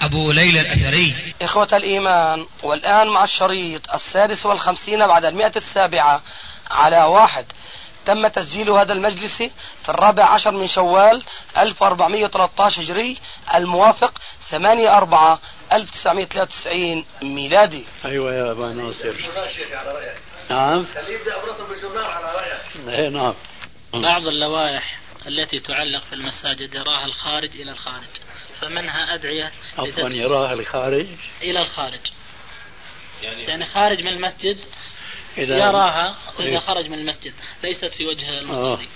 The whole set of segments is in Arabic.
أبو ليلى الأثري. إخوة الإيمان والآن مع الشريط السادس والخمسين بعد المئة السابعة على واحد. تم تسجيل هذا المجلس في الرابع عشر من شوال 1413 هجري الموافق 8 4 1993 ميلادي. أيوه يا أبا ناصر. نعم. خليه يبدا برسم بالجورنال على رايك اي نعم. بعض اللوائح التي تعلق في المساجد يراها الخارج إلى الخارج. فمنها أدعية عفوا يراها الخارج. إلى الخارج. يعني خارج من المسجد إذا يراها إيه. إذا خرج من المسجد. ليست في وجه آه. المصلي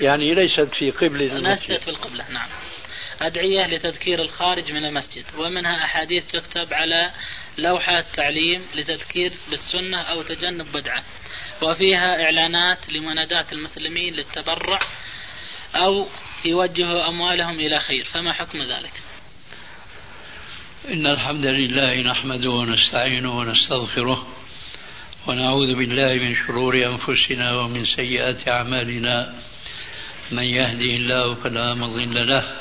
يعني ليست في قبل ليست المسجد في القبلة نعم. أدعية لتذكير الخارج من المسجد. ومنها أحاديث تكتب على لوحة تعليم لتذكير بالسنة أو تجنب بدعة. وفيها إعلانات لمنادات المسلمين للتبرع أو يوجهوا أموالهم إلى خير. فما حكم ذلك؟ إن الحمد لله نحمده ونستعينه ونستغفره ونعوذ بالله من شرور أنفسنا ومن سيئات أعمالنا. من يهده الله فلا مضل له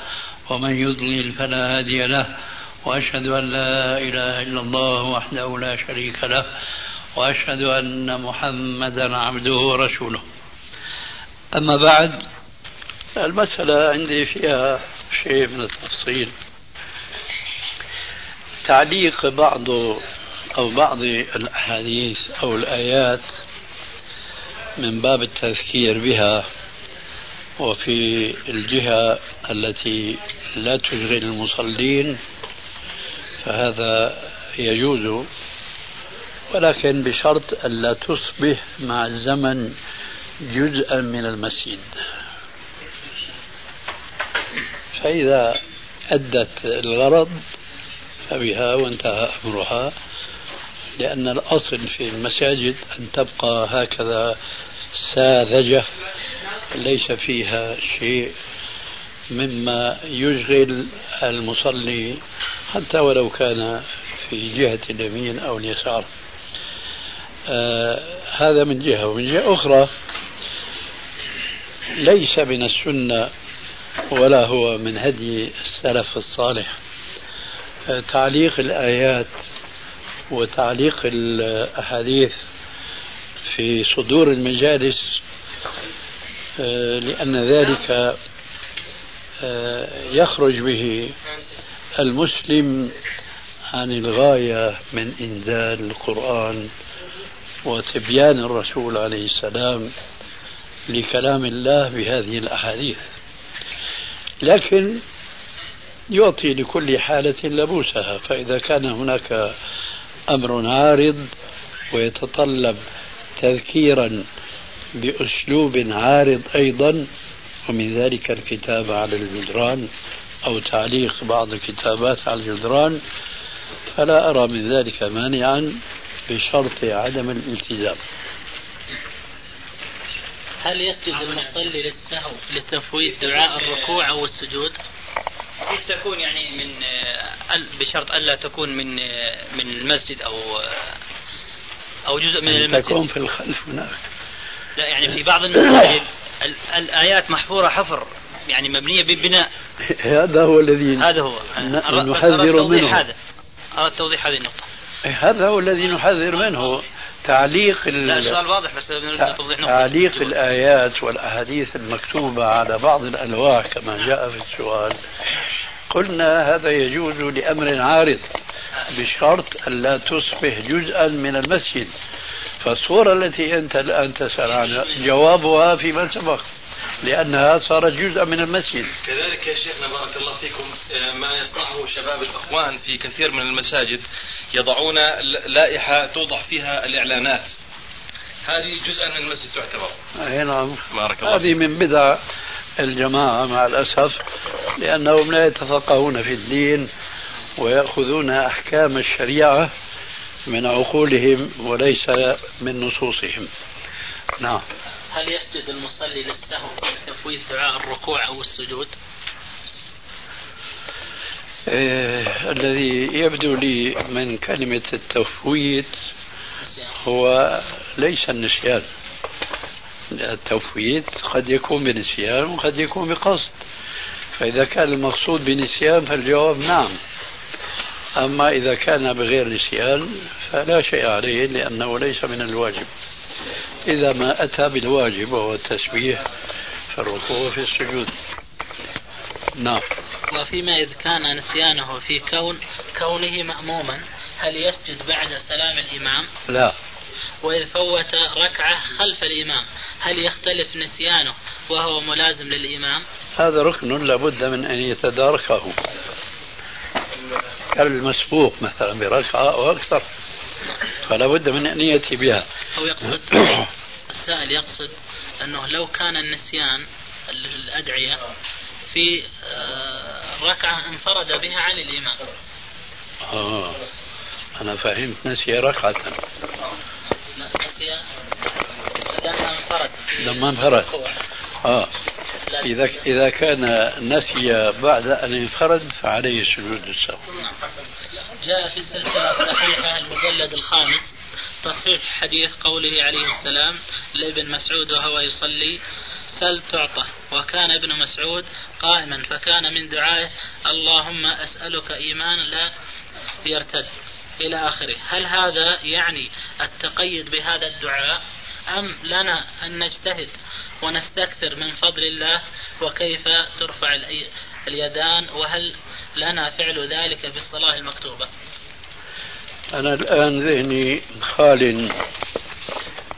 ومن يضلل فلا هادي له وأشهد أن لا إله إلا الله وحده لا شريك له وأشهد أن محمدا عبده ورسوله. أما بعد المسألة عندي فيها شيء من التفصيل. تعليق بعض أو بعض الأحاديث أو الآيات من باب التذكير بها وفي الجهة التي لا تشغل المصلين فهذا يجوز. ولكن بشرط ألا تصبح مع الزمن جزءا من المسجد. فإذا أدت الغرض فبها وانتهى أمرها لأن الأصل في المساجد أن تبقى هكذا ساذجة ليس فيها شيء مما يشغل المصلي حتى ولو كان في جهة اليمين أو اليسار. آه هذا من جهة. ومن جهة أخرى ليس من السنة ولا هو من هدي السلف الصالح. تعليق الآيات وتعليق الأحاديث في صدور المجالس آه لأن ذلك آه يخرج به المسلم عن الغاية من إنزال القرآن وتبيان الرسول عليه السلام لكلام الله بهذه الأحاديث. لكن يعطي لكل حالة لبوسها فإذا كان هناك أمر عارض ويتطلب تذكيرا بأسلوب عارض أيضا ومن ذلك الكتابة على الجدران أو تعليق بعض الكتابات على الجدران فلا أرى من ذلك مانعا بشرط عدم الالتزام. هل يسجد المصلي للسهو لتفويت دعاء الركوع أو السجود كيف تكون يعني من آه، بشرط الا تكون من آه، من المسجد أو آه، أو جزء من تكون المسجد. في الخلف هناك. لا يعني في بعض المساجد ال- الآيات محفورة حفر يعني مبنية ببناء. هذا هو الذي هذا هو. نحذر منه. هذا. اردت توضيح هذه النقطة. هذا هو الذي نحذر منه. تعليق لا السؤال واضح بس توضيح تعليق الآيات والأحاديث المكتوبة على بعض الألواح كما جاء في السؤال. قلنا هذا يجوز لأمر عارض بشرط ألا تصبح جزءا من المسجد. فالصورة التي أنت الآن تسأل عنها جوابها فيما سبق. لأنها صارت جزءا من المسجد. كذلك يا شيخنا بارك الله فيكم آه، ما يصنعه شباب الإخوان في كثير من المساجد يضعون ل- لائحة توضع فيها الإعلانات. هذه جزءا من المسجد تعتبر. أي نعم بارك الله هذه من بدع الجماعة مع الأسف لأنهم لا يتفقهون في الدين ويأخذون أحكام الشريعة من عقولهم وليس من نصوصهم. نعم. هل يسجد المصلي للسهو تفويت دعاء الركوع أو السجود؟ إيه الذي يبدو لي من كلمة التفويت هو ليس النسيان. التفويت قد يكون بنسيان وقد يكون بقصد. فإذا كان المقصود بنسيان فالجواب نعم. أما إذا كان بغير نسيان فلا شيء عليه لأنه ليس من الواجب. إذا ما أتى بالواجب وهو التسبيح في الركوع في السجود. نعم. وفيما إذ كان نسيانه في كون كونه مأموما هل يسجد بعد سلام الإمام؟ لا. وإذ فوت ركعة خلف الإمام هل يختلف نسيانه وهو ملازم للإمام؟ هذا ركن لابد من أن يتداركه. كالمسبوق مثلا بركعة أو أكثر فلا بد من أن يأتي بها. أو يقصد السائل يقصد أنه لو كان النسيان الأدعية في آه، ركعة انفرد بها عن الإمام آه أنا فهمت نسي ركعة. نسي لما انفرد. لما انفرد. آه إذا إذا كان نسي بعد أن انفرد فعليه سجود السهو. جاء في السلسلة الصحيحة المجلد الخامس تصحيح حديث قوله عليه السلام لابن مسعود وهو يصلي سل تعطى. وكان ابن مسعود قائما فكان من دعائه اللهم أسألك إيمانا لا يرتد. إلى آخره. هل هذا يعني التقيد بهذا الدعاء؟ أم لنا أن نجتهد ونستكثر من فضل الله؟ وكيف ترفع اليدان؟ وهل لنا فعل ذلك في الصلاة المكتوبة؟ أنا الآن ذهني خال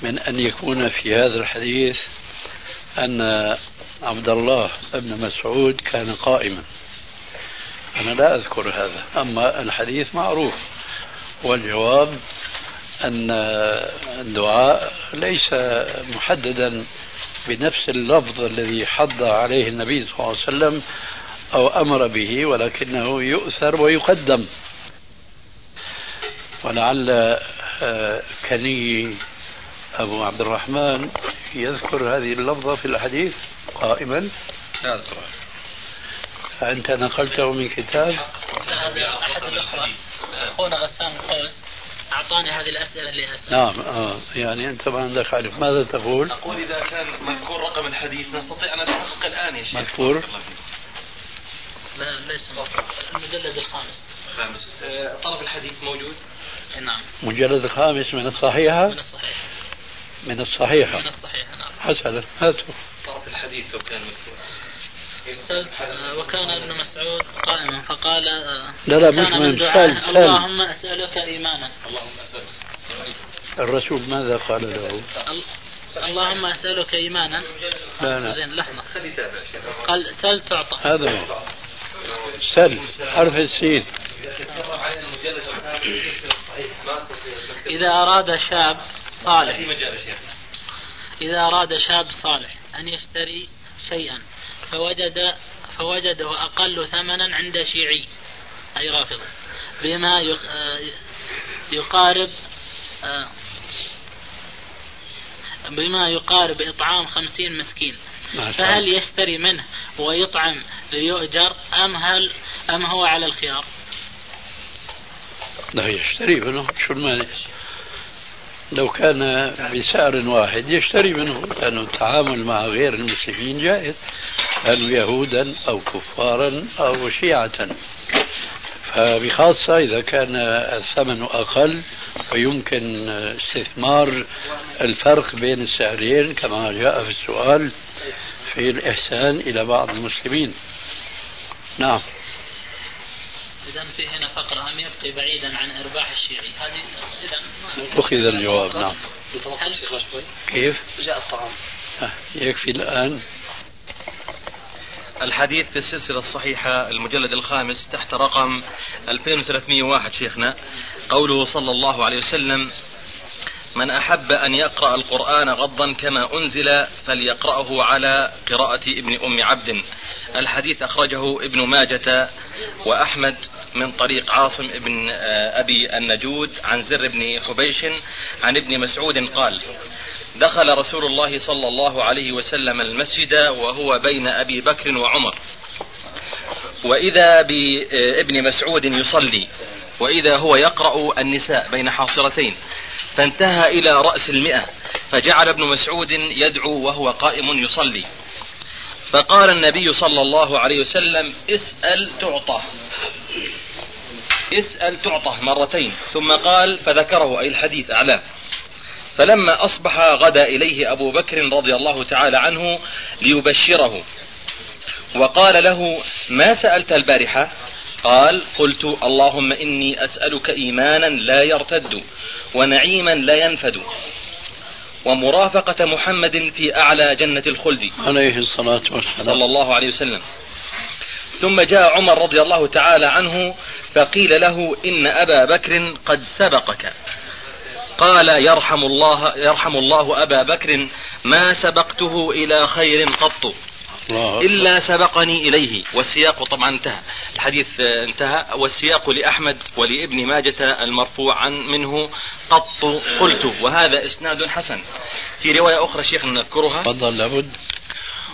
من أن يكون في هذا الحديث أن عبد الله بن مسعود كان قائما. أنا لا أذكر هذا أما الحديث معروف. والجواب أن الدعاء ليس محددا بنفس اللفظ الذي حض عليه النبي صلى الله عليه وسلم أو أمر به ولكنه يؤثر ويقدم. ولعل آه، كني أبو عبد الرحمن يذكر هذه اللفظة في الحديث قائما. لا أذكر فأنت نقلته من كتاب؟ أحد أخونا غسان قوس أعطاني هذه الأسئلة اللي أسأل. نعم آه يعني أنت ما عندك علم. ماذا تقول؟ أقول إذا كان مذكور رقم الحديث نستطيع أن نتحقق الآن يا شيخ. مذكور؟ لا ليس المجلد الخامس. خامس. آه، طلب الحديث موجود؟ نعم. مجلد الخامس من الصحيحة؟ من الصحيح من الصحيحة. من الصحيحة نعم. حسنا. هاتوا طرف الحديث لو كان مذكور وكان ابن مسعود قائما فقال لا لا مش من سل سل اللهم أسألك إيمانا. اللهم أسألك. الرسول ماذا قال له؟ ال- اللهم أسألك إيمانا. لا لا. زين لحظة. قال سل تعطى. هذا هو. سل. حرف السين. إذا أراد شاب صالح. إذا أراد شاب صالح أن يشتري شيئا فوجد فوجده أقل ثمنا عند شيعي أي رافض بما يق- يقارب آه، بما يقارب إطعام خمسين مسكين. فهل. يشتري منه ويطعم ليؤجر أم هل أم هو على الخيار؟ لا يشتري منه شو المانع لو كان بسعر واحد يشتري منه لأنه التعامل مع غير المسلمين جائز كانوا يهودا أو كفارا أو شيعة. فبخاصة إذا كان الثمن أقل فيمكن استثمار الفرق بين السعرين كما جاء في السؤال في الإحسان إلى بعض المسلمين. نعم. إذا في هنا فقرة أم يبقي بعيدا عن إرباح الشيعي. هذه إذا ما- أخذ الجواب نعم. كيف؟ جاء الطعام. آه، يكفي الآن. الحديث في السلسلة الصحيحة المجلد الخامس تحت رقم 2301 شيخنا. قوله صلى الله عليه وسلم من أحب أن يقرأ القرآن غضا كما أنزل فليقرأه على قراءة ابن أم عبد. الحديث أخرجه ابن ماجة وأحمد من طريق عاصم بن أبي النجود عن زر بن حبيش عن ابن مسعود قال دخل رسول الله صلى الله عليه وسلم المسجد وهو بين أبي بكر وعمر. وإذا بابن مسعود يصلي وإذا هو يقرأ النساء بين حاصرتين فانتهى إلى رأس المئة فجعل ابن مسعود يدعو وهو قائم يصلي. فقال النبي صلى الله عليه وسلم اسأل تعطى. اسأل تعطى مرتين ثم قال فذكره أي الحديث أعلاه فلما أصبح غدا إليه أبو بكر رضي الله تعالى عنه ليبشره وقال له ما سألت البارحة؟ قال قلت اللهم إني أسألك إيمانا لا يرتد ونعيما لا ينفد ومرافقة محمد في أعلى جنة الخلد. عليه الصلاة والسلام. صلى الله عليه وسلم. ثم جاء عمر رضي الله تعالى عنه فقيل له إن أبا بكر قد سبقك. قال يرحم الله يرحم الله أبا بكر ما سبقته إلى خير قط. إلا سبقني إليه والسياق طبعا انتهى. الحديث انتهى. والسياق لأحمد ولابن ماجة المرفوع عن منه قط قلت وهذا إسناد حسن. في رواية أخرى شيخنا نذكرها. تفضل لابد.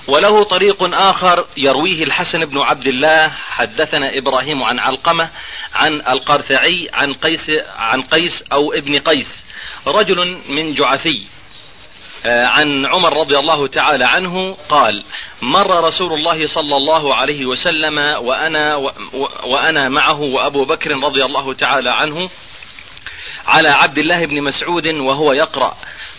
وله طريق آخر يرويه الحسن بن عبد الله. حدثنا إبراهيم عن علقمة عن القرثعي عن قيس عن قيس أو ابن قيس. رجل من جعفي. آه، عن عمر رضي الله تعالى عنه قال مر رسول الله صلى الله عليه وسلم وأنا, وأنا معه وأبو بكر رضي الله تعالى عنه على عبد الله بن مسعود وهو يقرأ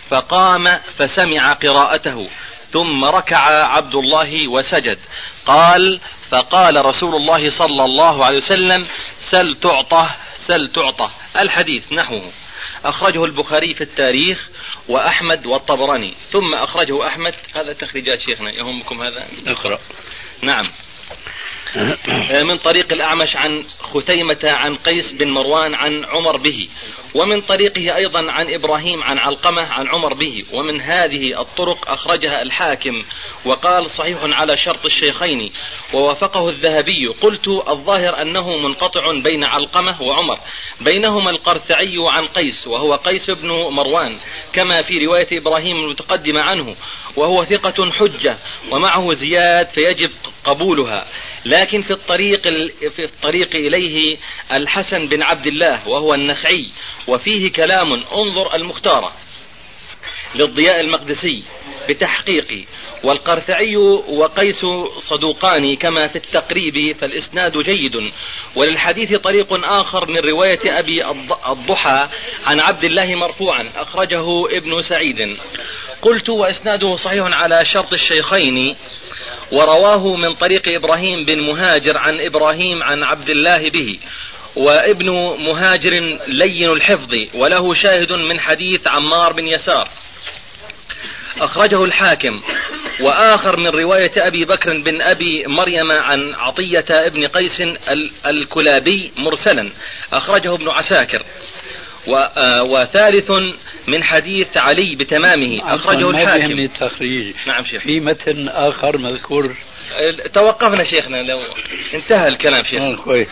فقام فسمع قراءته ثم ركع عبد الله وسجد. قال فقال رسول الله صلى الله عليه وسلم سل تعطه سل تعطه. الحديث نحوه. أخرجه البخاري في التاريخ وأحمد والطبراني. ثم أخرجه أحمد. هذا تخريجات شيخنا. يهمكم هذا؟ أقرأ. نعم. من طريق الأعمش عن ختيمة عن قيس بن مروان عن عمر به. ومن طريقه أيضا عن إبراهيم عن علقمة عن عمر به. ومن هذه الطرق أخرجها الحاكم. وقال صحيح على شرط الشيخين. ووافقه الذهبي. قلت الظاهر أنه منقطع بين علقمة وعمر. بينهما القرثعي عن قيس. وهو قيس بن مروان. كما في رواية إبراهيم المتقدمة عنه. وهو ثقة حجة. ومعه زياد فيجب قبولها. لكن في الطريق في الطريق إليه الحسن بن عبد الله وهو النخعي وفيه كلام انظر المختارة للضياء المقدسي بتحقيق والقرثعي وقيس صدوقان كما في التقريب فالإسناد جيد. وللحديث طريق آخر من رواية أبي الضحى عن عبد الله مرفوعا أخرجه ابن سعيد. قلت وإسناده صحيح على شرط الشيخين ورواه من طريق إبراهيم بن مهاجر عن إبراهيم عن عبد الله به. وابن مهاجر لين الحفظ وله شاهد من حديث عمار بن يسار. أخرجه الحاكم. وآخر من رواية أبي بكر بن أبي مريم عن عطية ابن قيس الكلابي مرسلا. أخرجه ابن عساكر. وثالث من حديث علي بتمامه أخرجه الحاكم. التخريج. نعم شيخ. في متن آخر مذكور. توقفنا شيخنا لو انتهى الكلام شيخ. آه كويس.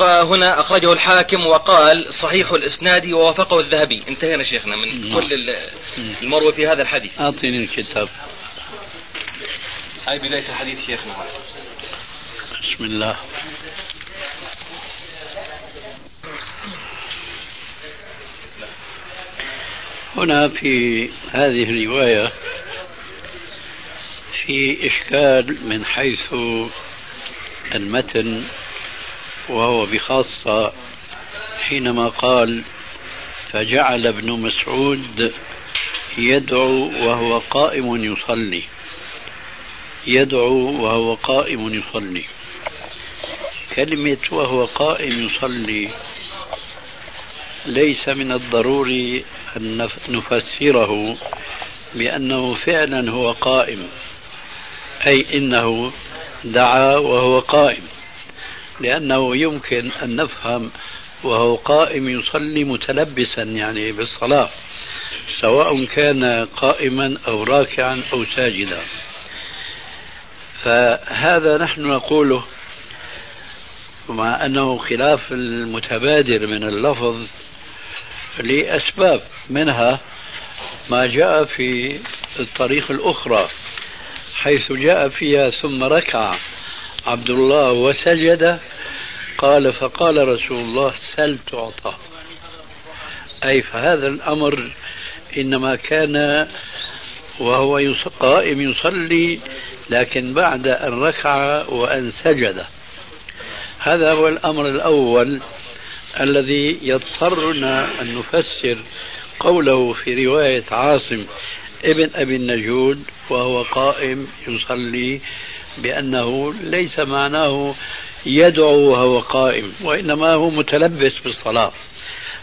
هنا أخرجه الحاكم وقال صحيح الإسناد ووافقه الذهبي. انتهينا شيخنا من نعم. كل المروي في هذا الحديث. أعطيني الكتاب. هاي بداية الحديث شيخنا. بسم الله. هنا في هذه الرواية في إشكال من حيث المتن وهو بخاصة حينما قال فجعل ابن مسعود يدعو وهو قائم يصلي يدعو وهو قائم يصلي. كلمة وهو قائم يصلي ليس من الضروري أن نفسره بأنه فعلا هو قائم أي إنه دعا وهو قائم لأنه يمكن أن نفهم وهو قائم يصلي متلبسا يعني بالصلاة سواء كان قائما أو راكعا أو ساجدا. فهذا نحن نقوله مع أنه خلاف المتبادر من اللفظ لأسباب منها ما جاء في الطريق الأخرى حيث جاء فيها ثم ركع عبد الله وسجد قال فقال رسول الله سل تعطى. أي فهذا الأمر إنما كان وهو قائم يصلي لكن بعد أن ركع وأن سجد. هذا هو الأمر الأول. الذي يضطرنا أن نفسر قوله في رواية عاصم ابن أبي النجود وهو قائم يصلي بأنه ليس معناه يدعو وهو قائم وإنما هو متلبس بالصلاة.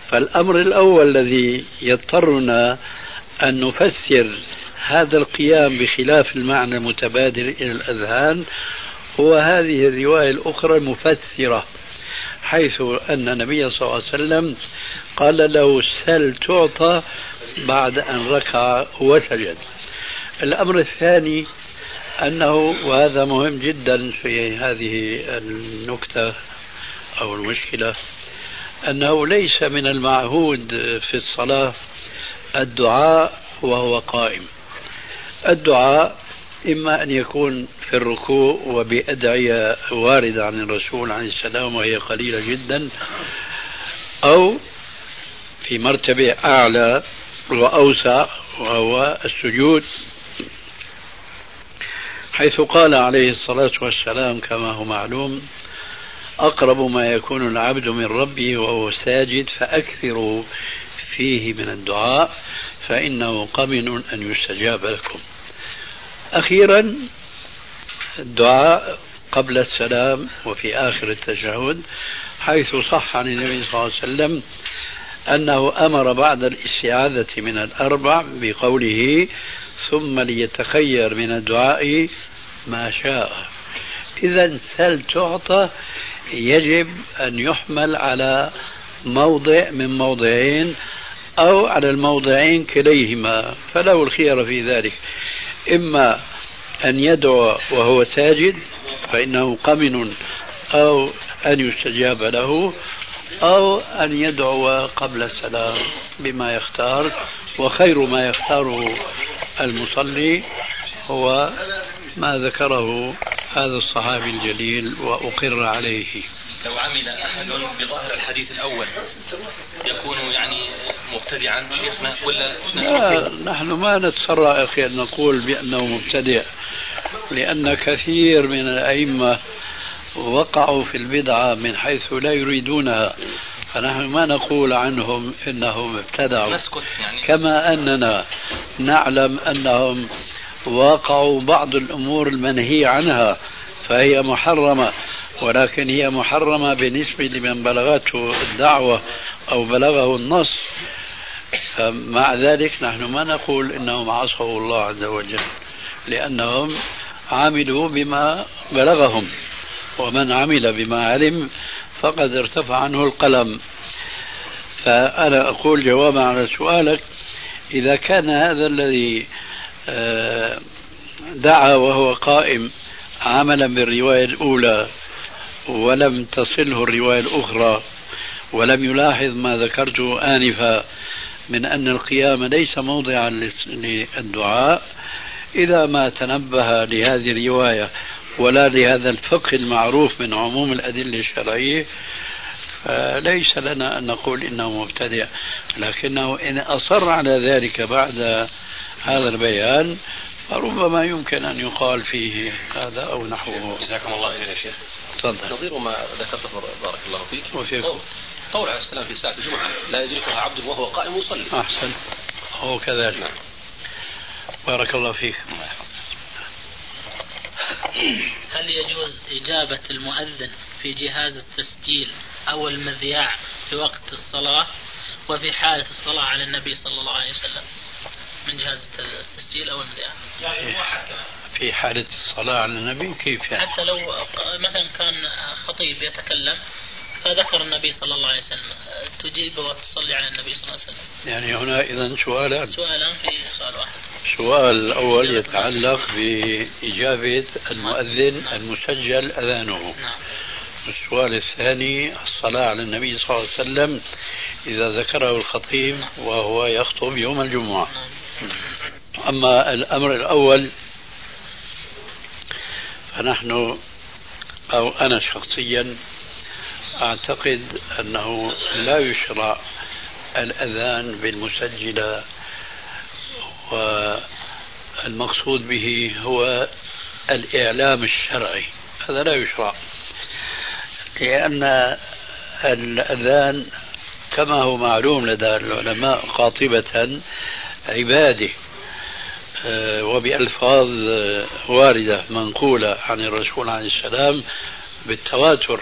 فالأمر الأول الذي يضطرنا أن نفسر هذا القيام بخلاف المعنى المتبادر إلى الأذهان هو هذه الرواية الأخرى المفسرة. حيث أن النبي صلى الله عليه وسلم قال له سل تعطى بعد أن ركع وسجد. الأمر الثاني أنه وهذا مهم جدا في هذه النكتة أو المشكلة أنه ليس من المعهود في الصلاة الدعاء وهو قائم. الدعاء إما أن يكون في الركوع وبأدعية واردة عن الرسول عليه السلام وهي قليلة جدا أو في مرتبة أعلى وأوسع وهو السجود. حيث قال عليه الصلاة والسلام كما هو معلوم أقرب ما يكون العبد من ربه وهو ساجد فأكثروا فيه من الدعاء فإنه قمن أن يستجاب لكم. أخيرا الدعاء قبل السلام وفي آخر التشهد حيث صح عن النبي صلى الله عليه وسلم أنه أمر بعد الاستعاذة من الأربع بقوله ثم ليتخير من الدعاء ما شاء إذا سل تعطى؟ يجب أن يحمل على موضع من موضعين أو على الموضعين كليهما فله الخيار في ذلك. إما أن يدعو وهو ساجد فإنه قمن أو أن يستجاب له أو أن يدعو قبل السلام بما يختار وخير ما يختاره المصلي هو ما ذكره هذا الصحابي الجليل وأقر عليه. لو عمل أحد بظاهر الحديث الأول يكون يعني مبتدعا شيخنا ولا لا نحن ما نتسرع أخي أن نقول بأنه مبتدع لأن كثير من الأئمة وقعوا في البدعة من حيث لا يريدونها فنحن ما نقول عنهم إنهم ابتدعوا. يعني. كما أننا نعلم أنهم وقعوا بعض الأمور المنهي عنها فهي محرمة ولكن هي محرمة بالنسبة لمن بلغته الدعوة أو بلغه النص. فمع ذلك نحن ما نقول إنهم عصوا الله عز وجل لأنهم عملوا بما بلغهم ومن عمل بما علم فقد ارتفع عنه القلم. فأنا أقول جوابا على سؤالك إذا كان هذا الذي آه، دعا وهو قائم عملا بالرواية الأولى ولم تصله الرواية الأخرى ولم يلاحظ ما ذكرته آنفا من أن القيام ليس موضعا للدعاء إذا ما تنبه لهذه الرواية ولا لهذا الفقه المعروف من عموم الأدلة الشرعية فليس لنا أن نقول إنه مبتدع. لكنه إن أصر على ذلك بعد هذا البيان فربما يمكن أن يقال فيه هذا أو نحوه. جزاكم الله خير يا شيخ. تفضل. نظير ما ذكرته بارك الله فيك. وفيكم. قول عليه السلام في ساعة الجمعة. لا يدركها عبد وهو قائم يصلي. أحسن. هو كذلك. نعم. بارك الله فيك. هل يجوز إجابة المؤذن في جهاز التسجيل أو المذياع في وقت الصلاة وفي حالة الصلاة على النبي صلى الله عليه وسلم؟ من جهاز التسجيل أو المذياع في حالة الصلاة على النبي كيف يعني؟ حتى لو مثلا كان خطيب يتكلم فذكر النبي صلى الله عليه وسلم تجيب وتصلي على النبي صلى الله عليه وسلم. يعني هنا إذا سؤالان سؤالان في سؤال واحد. السؤال الأول يتعلق بإجابة المؤذن المسجل أذانه. نعم. السؤال الثاني الصلاة على النبي صلى الله عليه وسلم إذا ذكره الخطيب وهو يخطب يوم الجمعة. نعم. أما الأمر الأول فنحن أو أنا شخصيا أعتقد أنه لا يشرع الأذان بالمسجلة والمقصود به هو الإعلام الشرعي. هذا لا يشرع لأن الأذان كما هو معلوم لدى العلماء قاطبة عباده آه، وبألفاظ آه، واردة منقولة عن الرسول عليه السلام بالتواتر.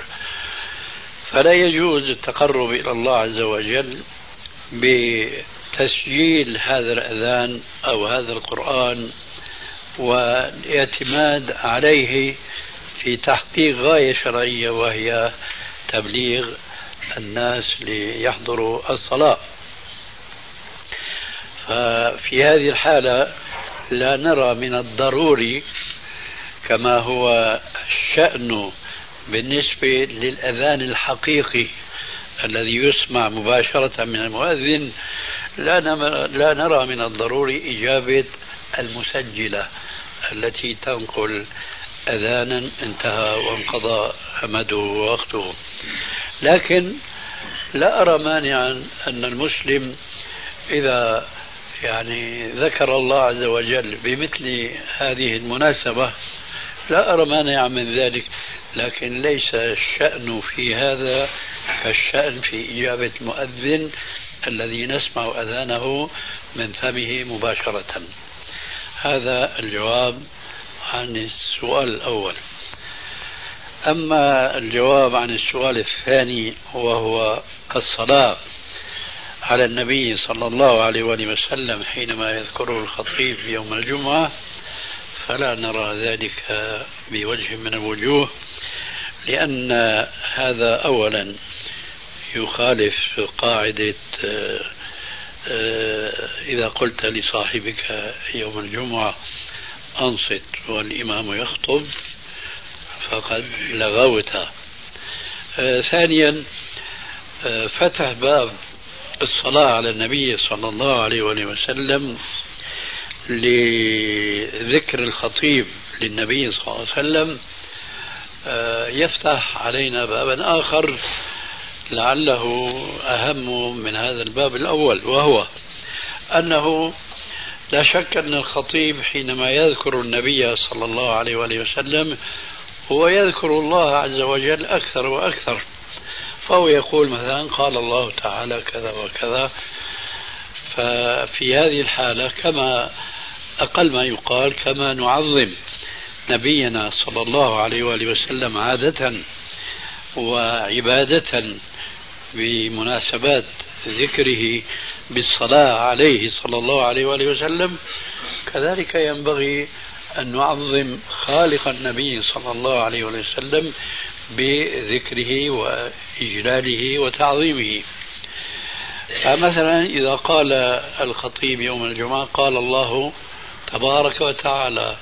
فلا يجوز التقرب إلى الله عز وجل بتسجيل هذا الأذان أو هذا القرآن والاعتماد عليه في تحقيق غاية شرعية وهي تبليغ الناس ليحضروا الصلاة. ففي هذه الحالة لا نرى من الضروري كما هو الشأن بالنسبة للأذان الحقيقي الذي يسمع مباشرة من المؤذن. لا نرى من الضروري إجابة المسجلة التي تنقل أذانا انتهى وانقضى أمده ووقته. لكن لا أرى مانعا أن المسلم إذا يعني ذكر الله عز وجل بمثل هذه المناسبة. لا أرى مانعا من ذلك لكن ليس الشأن في هذا كالشأن في إجابة المؤذن الذي نسمع أذانه من فمه مباشرة. هذا الجواب عن السؤال الأول. أما الجواب عن السؤال الثاني وهو الصلاة على النبي صلى الله عليه وآله وسلم حينما يذكره الخطيب يوم الجمعة فلا نرى ذلك بوجه من الوجوه لأن هذا أولا يخالف قاعدة آه، إذا قلت لصاحبك يوم الجمعة أنصت والإمام يخطب فقد لغوت. آه، ثانيا آه، فتح باب الصلاة على النبي صلى الله عليه وسلم لذكر الخطيب للنبي صلى الله عليه وسلم آه، يفتح علينا بابا آخر لعله أهم من هذا الباب الأول وهو أنه لا شك أن الخطيب حينما يذكر النبي صلى الله عليه وآله وسلم هو يذكر الله عز وجل أكثر وأكثر. فهو يقول مثلا قال الله تعالى كذا وكذا ففي هذه الحالة كما أقل ما يقال كما نعظم نبينا صلى الله عليه وآله وسلم عادة وعبادة بمناسبات ذكره بالصلاة عليه صلى الله عليه وآله وسلم. كذلك ينبغي أن نعظم خالق النبي صلى الله عليه وسلم بذكره وإجلاله وتعظيمه. فمثلا إذا قال الخطيب يوم الجمعة قال الله تبارك وتعالى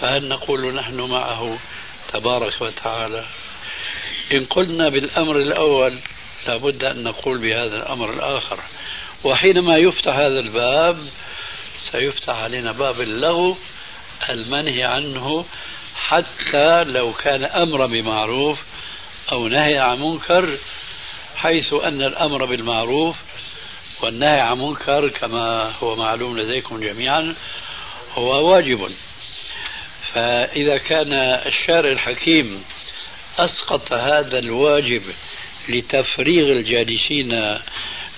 فهل نقول نحن معه تبارك وتعالى؟ إن قلنا بالأمر الأول لابد أن نقول بهذا الأمر الآخر. وحينما يفتح هذا الباب سيفتح علينا باب اللغو المنهي عنه حتى لو كان أمرا بمعروف أو نهي عن منكر حيث أن الأمر بالمعروف والنهي عن منكر كما هو معلوم لديكم جميعا هو واجب. فإذا كان الشارع الحكيم أسقط هذا الواجب لتفريغ الجالسين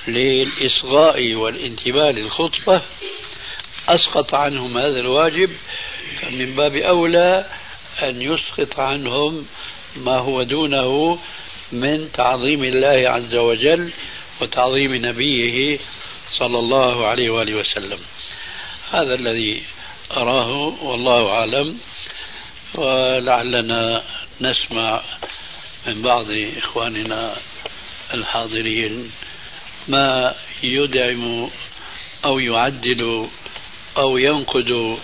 للإصغاء والانتباه للخطبة أسقط عنهم هذا الواجب فمن باب أولى أن يسقط عنهم ما هو دونه من تعظيم الله عز وجل وتعظيم نبيه صلى الله عليه وآله وسلم. هذا الذي أراه والله أعلم ولعلنا نسمع من بعض إخواننا الحاضرين ما يدعم أو يعدل أو ينقد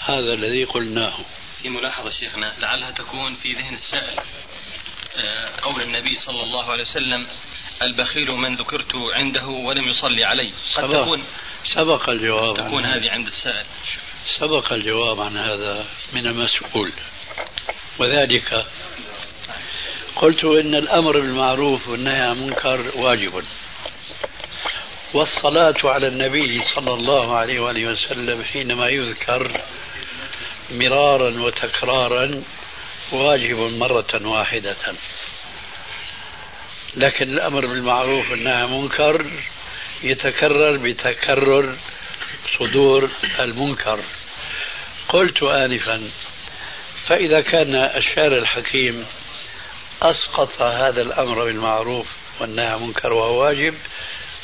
هذا الذي قلناه. في ملاحظة شيخنا لعلها تكون في ذهن السائل. آه، قول النبي صلى الله عليه وسلم البخيل من ذكرت عنده ولم يصلي علي. قد سبق تكون سبق الجواب تكون هذه عند السائل. سبق الجواب عن هذا من المسؤول. وذلك قلت إن الأمر بالمعروف والنهي عن المنكر واجب. والصلاة على النبي صلى الله عليه وآله وسلم حينما يذكر مرارا وتكرارا واجب مرة واحدة. لكن الأمر بالمعروف والنهي عن المنكر يتكرر بتكرر صدور المنكر. قلت آنفا فإذا كان الشارع الحكيم أسقط هذا الأمر بالمعروف والنهي عن المنكر وهو واجب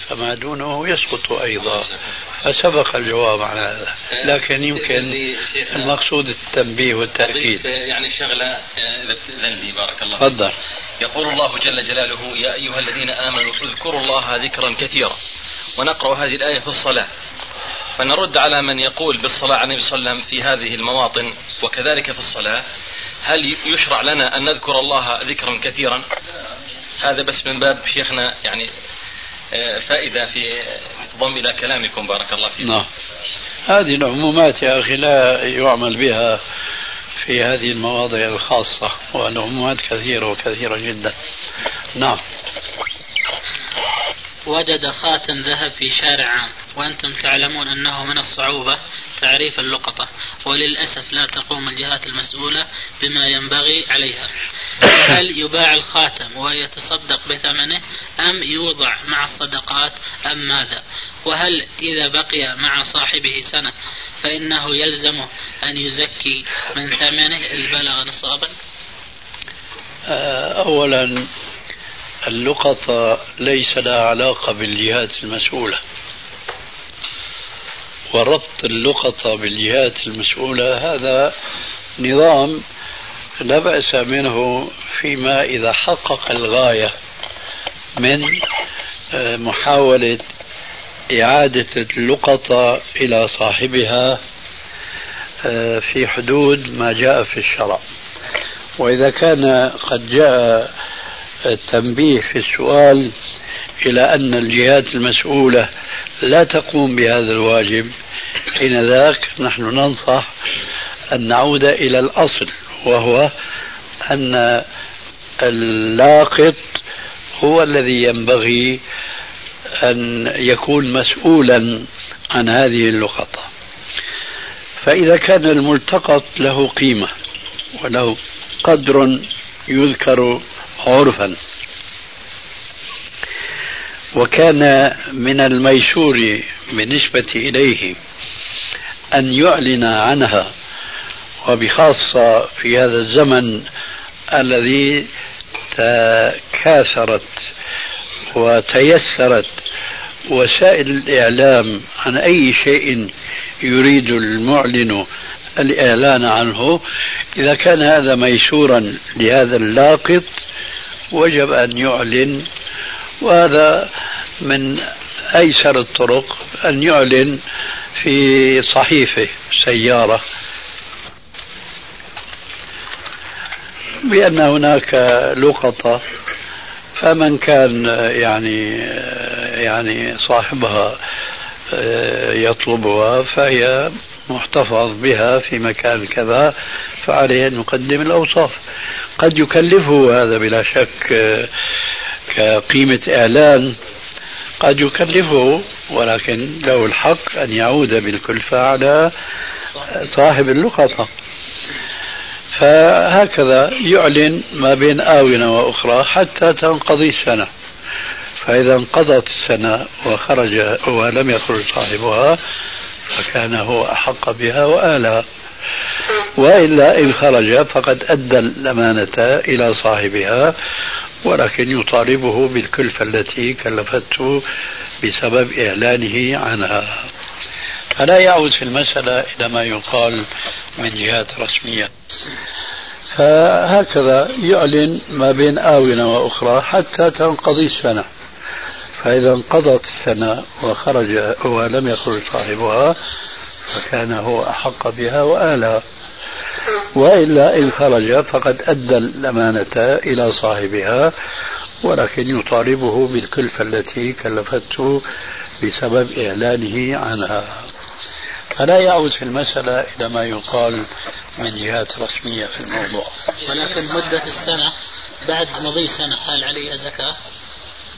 فما دونه يسقط أيضا. فسبق الجواب على هذا. لكن يمكن المقصود التنبيه والتأكيد. يعني شغلة آه، لي بارك الله تفضل. يقول الله جل جلاله يا أيها الذين آمنوا اذكروا الله ذكرا كثيرا ونقرأ هذه الآية في الصلاة. فنرد على من يقول بالصلاة على النبي صلى الله عليه وسلم في هذه المواطن وكذلك في الصلاة. هل يشرع لنا أن نذكر الله ذكرا كثيرا؟ هذا بس من باب شيخنا يعني آه، فائدة في تضم إلى كلامكم بارك الله فيكم. نعم. هذه العمومات يا أخي لا يعمل بها في هذه المواضع الخاصة والعمومات كثيرة وكثيرة جدا. نعم. وجد خاتم ذهب في شارع عام. وأنتم تعلمون أنه من الصعوبة تعريف اللقطة. وللأسف لا تقوم الجهات المسؤولة بما ينبغي عليها. هل يباع الخاتم ويتصدق بثمنه أم يوضع مع الصدقات أم ماذا؟ وهل إذا بقي مع صاحبه سنة فإنه يلزمه أن يزكي من ثمنه إن بلغ نصابا أولا اللقطة ليس لها علاقة بالجهات المسؤولة. وربط اللقطة بالجهات المسؤولة هذا نظام لا بأس منه فيما إذا حقق الغاية من آه، محاولة إعادة اللقطة إلى صاحبها آه، في حدود ما جاء في الشرع. وإذا كان قد جاء التنبيه في السؤال إلى أن الجهات المسؤولة لا تقوم بهذا الواجب. حين ذاك نحن ننصح أن نعود إلى الأصل وهو أن اللاقط هو الذي ينبغي أن يكون مسؤولا عن هذه اللقطة. فإذا كان الملتقط له قيمة وله قدر يذكر عرفا وكان من الميسور بالنسبة إليه أن يعلن عنها وبخاصة في هذا الزمن الذي تكاثرت وتيسرت وسائل الإعلام عن أي شيء يريد المعلن الإعلان عنه. إذا كان هذا ميسورا لهذا اللاقط وجب أن يعلن وهذا من أيسر الطرق أن يعلن في صحيفة سيارة. بأن هناك لقطة فمن كان يعني يعني صاحبها يطلبها فهي محتفظ بها في مكان كذا فعليه أن يقدم الأوصاف. قد يكلفه هذا بلا شك كقيمة إعلان. قد يكلفه ولكن له الحق أن يعود بالكلفة على صاحب اللقطة. فهكذا يعلن ما بين آونة وأخرى حتى تنقضي السنة. فإذا انقضت السنة وخرج ولم يخرج صاحبها فكان هو أحق بها وآلها. وإلا إن خرج فقد أدى الأمانة إلى صاحبها ولكن يطالبه بالكلفة التي كلفته بسبب إعلانه عنها. فلا يعود في المسألة إلى ما يقال من جهات رسمية؟ فهكذا يعلن ما بين آونة وأخرى حتى تنقضي السنة. فإذا انقضت السنة وخرج ولم يخرج صاحبها فكان هو أحق بها وآلها وإلا إن خرج فقد أدى الأمانة إلى صاحبها ولكن يطالبه بالكلفة التي كلفته بسبب إعلانه عنها. فلا يعود في المسألة إلى ما يقال من جهات رسمية في الموضوع. ولكن مدة السنة بعد مضي سنة هل عليها زكاة؟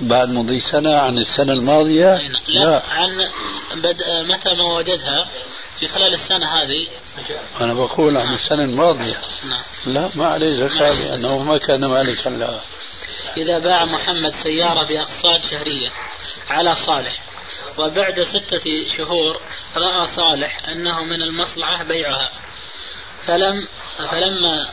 بعد مضي سنة عن السنة الماضية؟ لا, لا. عن بدء متى ما وجدها؟ في خلال السنة هذه. أنا بقول عن السنة الماضية. نعم. لا ما عليه زكاة لأنه ما كان مالكا لها إذا باع محمد سيارة بأقساط شهرية على صالح وبعد ستة شهور رأى صالح أنه من المصلحة بيعها. فلم فلما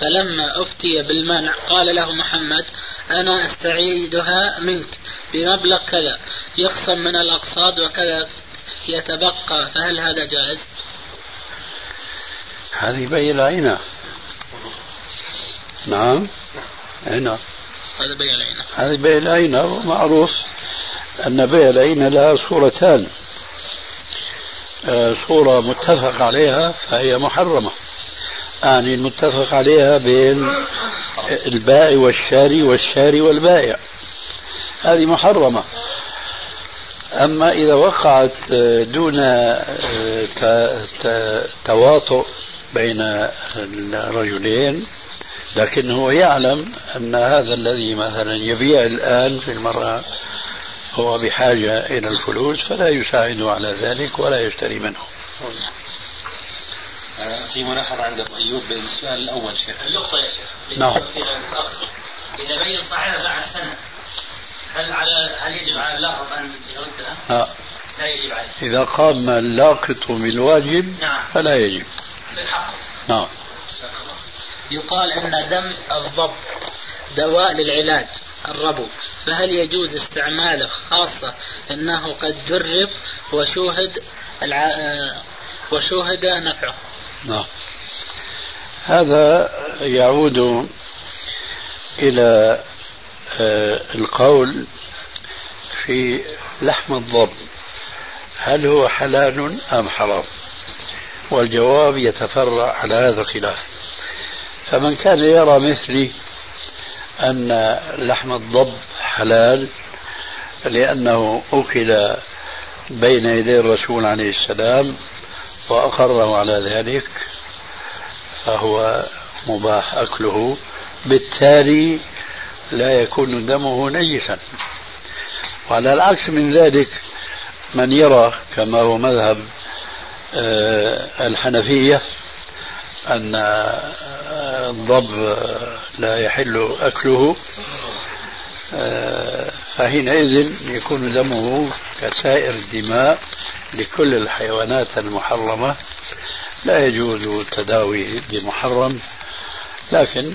فلما أفتي بالمنع قال له محمد أنا أستعيدها منك بمبلغ كذا يخصم من الأقساط وكذا يتبقى فهل هذا جائز؟ هذه بيع العينة نعم هنا هذا بيع العينة. هذه بيع العينة معروف أن بيع العينة لها صورتان. آه، صورة متفق عليها فهي محرمة. يعني المتفق عليها بين البائع والشاري والشاري والبائع هذه محرمة. أما إذا وقعت دون تواطؤ بين الرجلين لكن هو يعلم أن هذا الذي مثلا يبيع الآن في المرأة هو بحاجة إلى الفلوس فلا يساعده على ذلك ولا يشتري منه. في ملاحظة عند أبو أيوب بالسؤال الأول شيخ. النقطة يا شيخ نعم. إذا بين صاحبها بعد سنة هل على هل يجب على اللاقط أن يردها؟ آه. لا يجب عليه. إذا قام اللاقط بالواجب نعم. فلا يجب. في الحق نعم. يقال أن دم الضب دواء للعلاج الربو. فهل يجوز استعماله خاصة أنه قد جرب وشوهد الع... وشوهد نفعه؟ نعم. هذا يعود إلى آه، القول في لحم الضب. هل هو حلال أم حرام؟ والجواب يتفرع على هذا الخلاف. فمن كان يرى مثلي أن لحم الضب حلال لأنه أكل بين يدي الرسول عليه السلام وأقره على ذلك فهو مباح أكله. بالتالي لا يكون دمه نجسا وعلى العكس من ذلك من يرى كما هو مذهب آه، الحنفية أن الضب لا يحل أكله فحينئذ يكون دمه كسائر الدماء. لكل الحيوانات المحرمة لا يجوز التداوي بمحرم لكن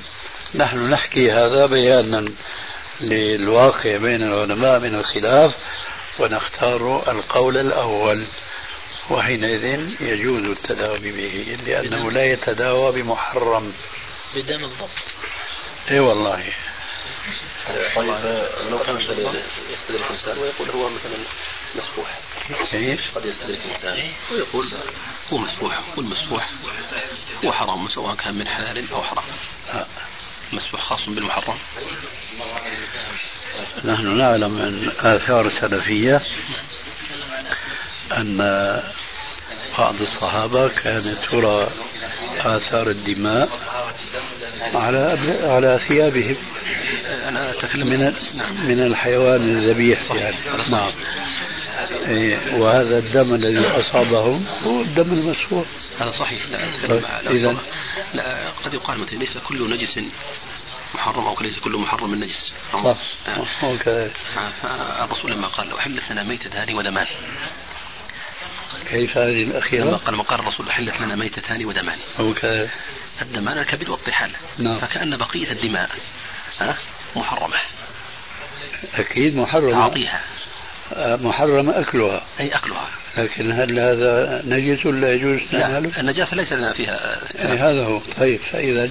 نحن نحكي هذا بيانا للواقع بين العلماء من الخلاف ونختار القول الأول وحينئذ يجوز التداوي به لأنه لا يتداوى بمحرم. بدم الضبط. إي والله. طيب لو كان الانسان ويقول هو مثلا مسفوح كيف؟ قد يستدرك الإنسان. ويقول هو مسفوح. والمسفوح هو حرام سواء كان من حلال أو حرام. مسفوح خاص بالمحرم. نحن نعلم من آثار السلفية أن بعض الصحابة كانت ترى آثار الدماء على على ثيابهم أنا أتكلم من من الحيوان الذبيح يعني. نعم. وهذا الدم الذي أصابهم هو الدم المسفوح هذا صحيح. لا أتكلم إذا لا قد يقال مثلا ليس كل نجس محرم أو ليس كل محرم نجس. صح كذلك. فالرسول لما قال لو حلت لنا ميتتان ودمان كيف هذه الأخيرة؟ لما قال مقال الرسول حلت لنا ميتتان ودمان كذلك. الدمان الكبد والطحال. نعم. فكأن بقية الدماء محرمة. أكيد محرمة. أعطيها محرم أكلها. أي أكلها. لكن هل هذا نجس ولا يجوز لا استعماله؟ النجاسة ليس لنا فيها أي هذا هو. طيب فإذا؟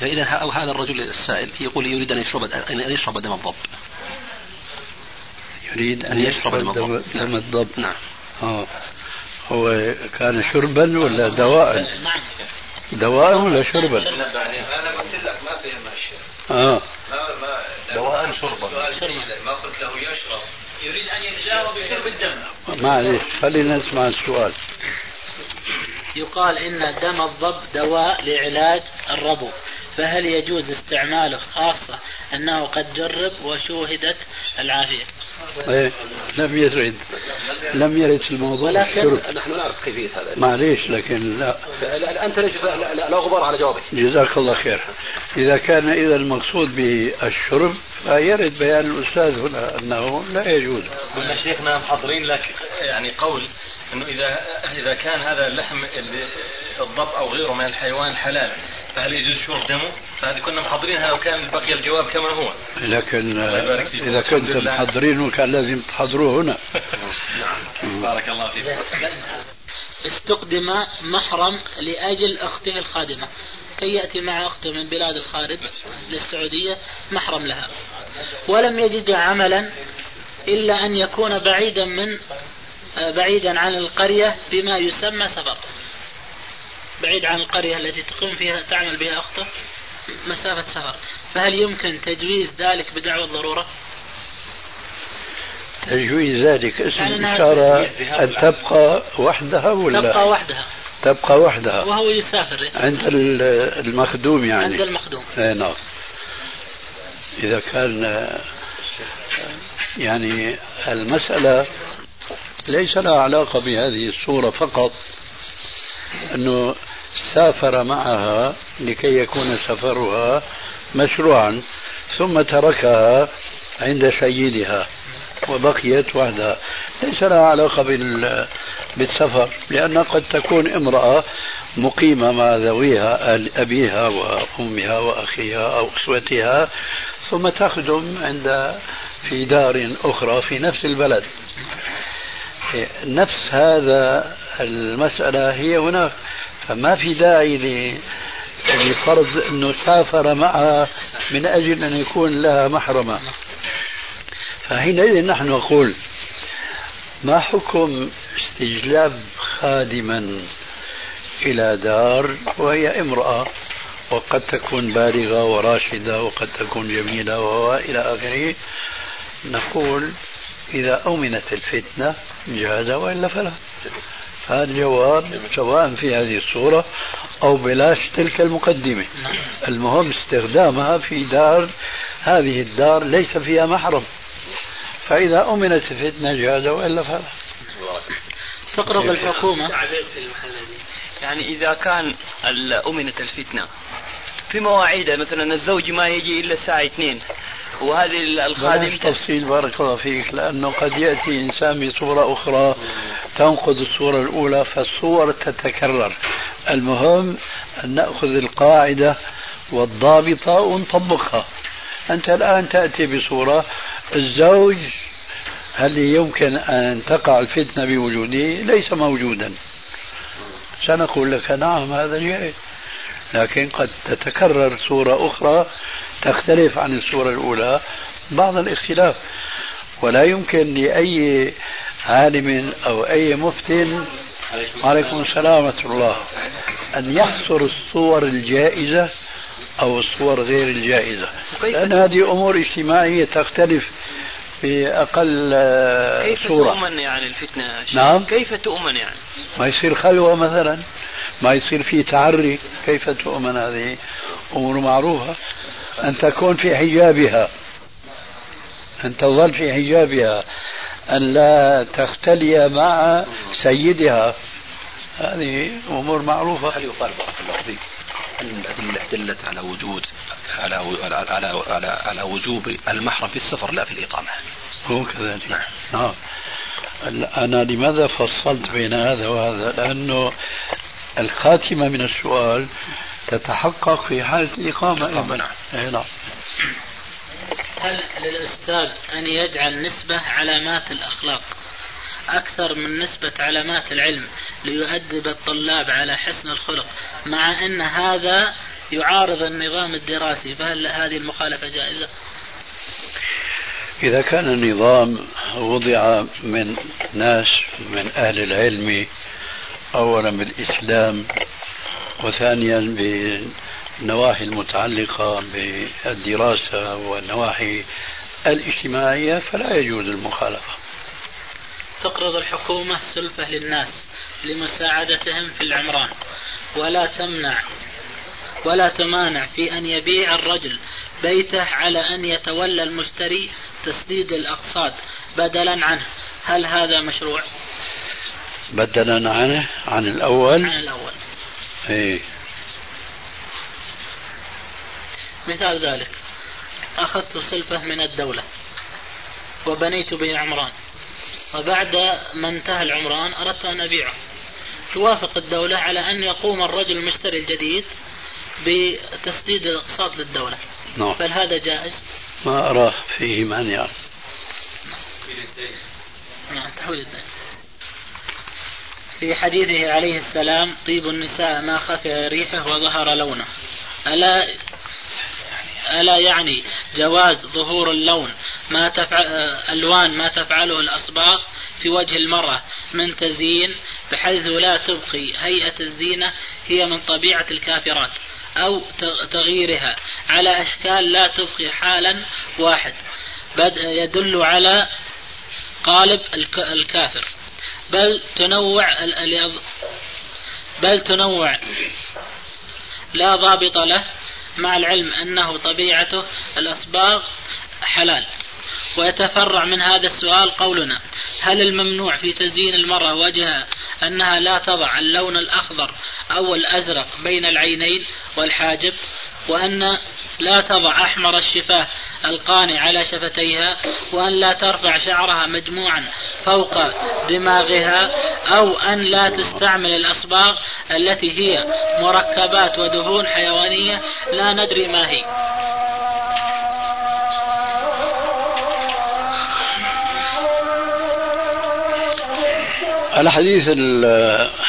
فإذا هذا الرجل السائل يقول يريد أن يشرب أن يشرب دم الضب. يريد أن أن يشرب يشرب دم دم الضب. دم الضب. نعم. آه. هو كان شربا ولا دواء؟ نعم دواء ولا شربا؟ أنا قلت لك ما فهم الشيء آه. ما ما دواء شربا. ما قلت له يشرب. يريد أن يتجاوب بشرب الدم. معلش خلينا نسمع السؤال. يقال إن دم الضب دواء لعلاج الربو فهل يجوز استعماله خاصة أنه قد جرب وشوهدت العافية؟ إيه. لم يرد. لم يرد في الموضوع. ولكن- الشرب. نحن نعرف كيفية هذا. معليش لكن لا. أنت ليش لا, غبار على جوابك. جزاك الله خير. إذا كان إذا المقصود بالشرب فيرد بيان الأستاذ هنا أنه لا يجوز. قلنا شيخنا محضرين لك يعني قول إنه إذا إذا كان هذا اللحم اللي- الضب أو غيره من الحيوان حلال فهل يجوز شرب دمه؟ فهذه كنا محضرينها وكان بقي الجواب كما هو. لكن. إذا الحمد كنتم. محضرينه كان لازم تحضروه هنا بارك الله فيك. استقدم محرم لأجل أخته الخادمة كي يأتي مع أخته من بلاد الخارج للسعودية محرم لها ولم يجد عملا إلا أن يكون بعيدا من آه، بعيدا عن القرية بما يسمى سفر بعيد عن القرية التي تقيم فيها تعمل بها أخته مسافة سفر. فهل يمكن تجويز ذلك بدعوى الضرورة؟ تجويز ذلك اسم يعني الإشارة أن تبقى وحدها ولا تبقى وحدها. تبقى وحدها. وهو يسافر. عند ال- المخدوم يعني. عند المخدوم. اي نعم. إذا كان يعني المسألة ليس لها علاقة بهذه الصورة فقط أنه سافر معها لكي يكون سفرها مشروعا ثم تركها عند سيدها وبقيت وحدها. ليس لها علاقة بال بالسفر لأن قد تكون امرأة مقيمة مع ذويها أبيها وأمها وأخيها أو أسوتها ثم تخدم عند في دار أخرى في نفس البلد. نفس هذا المسألة هي هناك. فما في داعي لفرض أنه سافر معها من أجل أن يكون لها محرمة. فحينئذ نحن نقول ما حكم استجلاب خادما إلى دار وهي امرأة وقد تكون بالغة وراشدة وقد تكون جميلة وإلى آخره؟ نقول إذا أمنت الفتنة جاز وإلا فلا. هذا الجواب سواء في هذه الصورة أو بلاش تلك المقدمة. المهم استخدامها في دار هذه الدار ليس فيها محرم. فإذا أمنت الفتنة جاز وإلا فلا. تقرض الحكومة. يعني إذا كان أمنت الفتنة في مواعيد مثلا الزوج ما يجي إلا الساعة 2 وهذه ال- الخادم تفصيل بارك الله فيك لأنه قد يأتي إنسان بصورة أخرى تنقض الصورة الأولى فالصور تتكرر. المهم أن نأخذ القاعدة والضابطة ونطبقها. أنت الآن تأتي بصورة الزوج هل يمكن أن تقع الفتنة بوجوده؟ ليس موجودا. سنقول لك نعم هذا جائز. لكن قد تتكرر صورة أخرى تختلف عن الصورة الأولى بعض الاختلاف. ولا يمكن لأي عالم أو أي مفتن عليكم السلام ورحمة الله أن يحصر الصور الجائزة أو الصور غير الجائزة. لأن هذه أمور اجتماعية تختلف بأقل آه، كيف صورة. تؤمن يعني الفتنة؟ نعم. كيف تؤمن يعني؟ ما يصير خلوة مثلا ما يصير في تعري كيف تؤمن هذه أمور معروفة؟ أن تكون في حجابها. أن تظل في حجابها. أن لا تختلي مع سيدها. هذه أمور معروفة. هل يقال بارك الله فيك أن الأدلة دلت على وجود على على على على, على وجوب المحرم في السفر لا في الإقامة؟ هو كذلك. نعم. أنا لماذا فصلت بين هذا وهذا؟ لأنه الخاتمة من السؤال تتحقق في حالة الإقامة أيضا نعم. أي نعم هل للأستاذ أن يجعل نسبة علامات الأخلاق أكثر من نسبة علامات العلم ليؤدب الطلاب على حسن الخلق مع أن هذا يعارض النظام الدراسي فهل هذه المخالفة جائزة؟ إذا كان النظام وضع من ناس من أهل العلم أولا بالإسلام وثانيا بالنواحي المتعلقة بالدراسة والنواحي الاجتماعية فلا يجوز المخالفة. تقرض الحكومة سلفة للناس لمساعدتهم في العمران ولا تمنع ولا تمانع في أن يبيع الرجل بيته على أن يتولى المشتري تسديد الأقساط بدلا عنه. هل هذا مشروع؟ بدلا عنه عن الأول. عن الأول. إيه. مثال ذلك. أخذت سلفة من الدولة وبنيت به عمران. وبعد ما انتهى العمران أردت أن أبيعه. توافق الدولة على أن يقوم الرجل المشتري الجديد بتسديد الأقساط للدولة. نعم. بل هذا جائز؟ ما أراه فيه مانع نعم تحويل الدين. في حديثه عليه السلام طيب النساء ما خفي ريحه وظهر لونه. ألا ألا يعني جواز ظهور اللون ما تفعل ألوان ما تفعله الأصباغ في وجه المرأة من تزيين بحيث لا تبقي هيئة الزينة هي من طبيعة الكافرات أو تغييرها على أشكال لا تبقي حالا واحد. يدل على قالب الكافر. بل تنوع بل تنوع. لا ضابط له مع العلم أنه طبيعته الأصباغ حلال. ويتفرع من هذا السؤال قولنا هل الممنوع في تزيين المرأة وجهها أنها لا تضع اللون الأخضر أو الأزرق بين العينين والحاجب وأن لا تضع أحمر الشفاه القانع على شفتيها وأن لا ترفع شعرها مجموعا فوق دماغها أو أن لا تستعمل الأصباغ التي هي مركبات ودهون حيوانية لا ندري ما هي. الحديث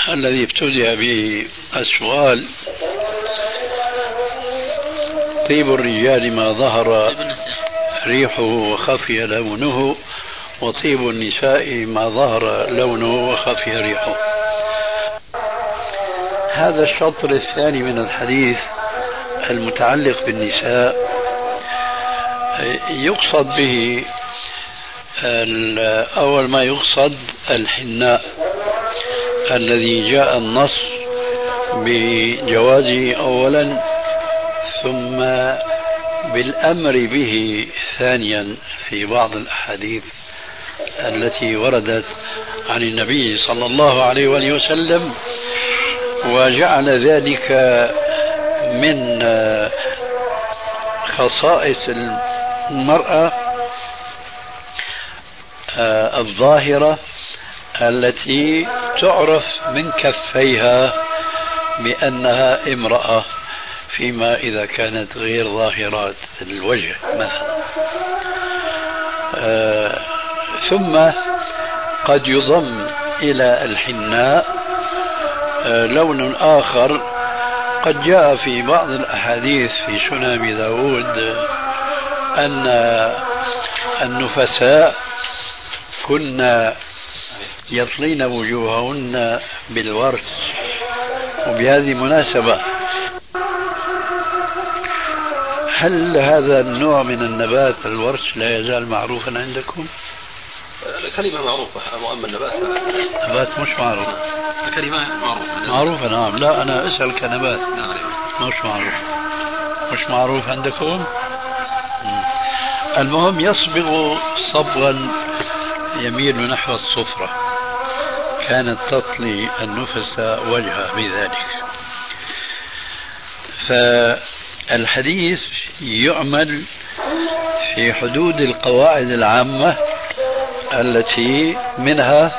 الذي ابتدأ به السؤال طيب الرجال ما ظهر ريحه وخفي لونه وطيب النساء ما ظهر لونه وخفي ريحه. هذا الشطر الثاني من الحديث المتعلق بالنساء. يقصد به أول ما يقصد الحناء الذي جاء النص بجوازه أولا ثم بالأمر به ثانيا في بعض الأحاديث التي وردت عن النبي صلى الله عليه وآله وسلم وجعل ذلك من خصائص المرأة الظاهرة التي تعرف من كفيها بأنها امرأة. فيما إذا كانت غير ظاهرات الوجه مثلا. آه ثم قد يضم إلى الحناء. آه لون آخر قد جاء في بعض الأحاديث في سنن داود أن النفساء كن يطلين وجوههن بالورس وبهذه مناسبة هل هذا النوع من النبات الورش لا يزال معروفا عندكم؟ الكلمة معروفة أما النبات نبات مش معروف. الكلمة معروفة. معروفة نعم. لا أنا أسأل كنبات. نعم مش معروف. مش معروف عندكم؟ المهم يصبغ صبغا يميل نحو الصفرة. كانت تطلي النفس وجهه بذلك. فالحديث يعمل في حدود القواعد العامة التي منها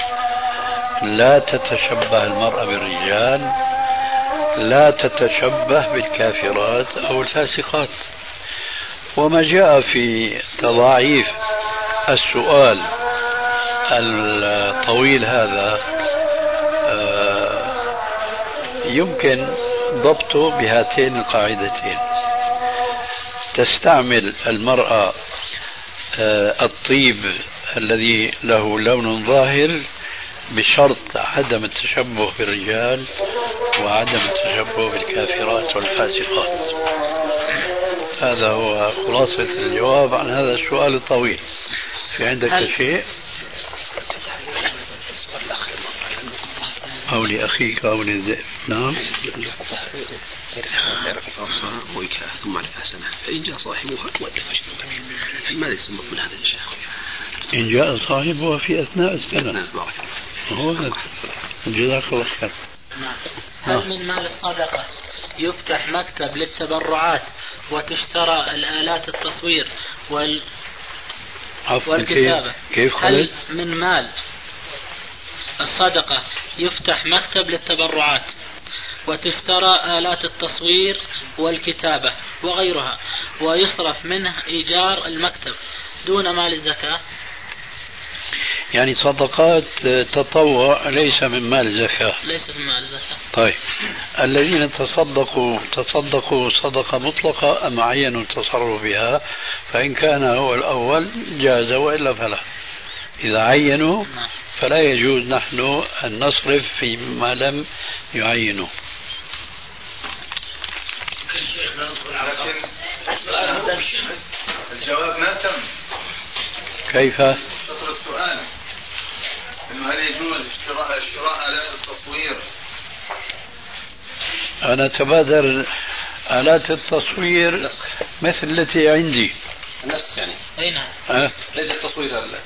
لا تتشبه المرأة بالرجال لا تتشبه بالكافرات أو الفاسقات. وما جاء في تضاعيف السؤال الطويل هذا آه، يمكن ضبطه بهاتين القاعدتين. تستعمل المرأة آه، الطيب الذي له لون ظاهر بشرط عدم التشبه بالرجال وعدم التشبه بالكافرات والفاسقات. هذا هو خلاصة الجواب عن هذا السؤال الطويل. في عندك شيء؟ أو لأخيك أو للذئب نعم ثم عرف سنة فإن جاء صاحبها ماذا يسمى من هذا الشيء؟ إن جاء صاحبها في أثناء السنة بارك الله هو. جزاك الله خير نعم. هل من مال الصدقة يفتح مكتب للتبرعات وتشترى الآلات التصوير وال عفوا والكتابة كيف كيف هل؟ من مال الصدقة. يفتح مكتب للتبرعات وتشترى آلات التصوير والكتابة وغيرها ويصرف منه إيجار المكتب دون مال الزكاة. يعني صدقات تطوع ليس من مال زكاة. ليست من مال الزكاة طيب. الذين تصدقوا تصدقوا صدقة مطلقة أم عينوا التصرف بها فإن كان هو الأول جاز وإلا فلا. إذا عينوا نعم. فلا يجوز نحن أن نصرف فيما لم يعينوا. الجواب ما تم. كيف؟ شطر السؤال. إنه هل يجوز شراء شراء آلات التصوير؟ أنا أتبادر آلات التصوير مثل التي عندي. نفس يعني. أي نعم. أه؟ ليس التصوير هذا.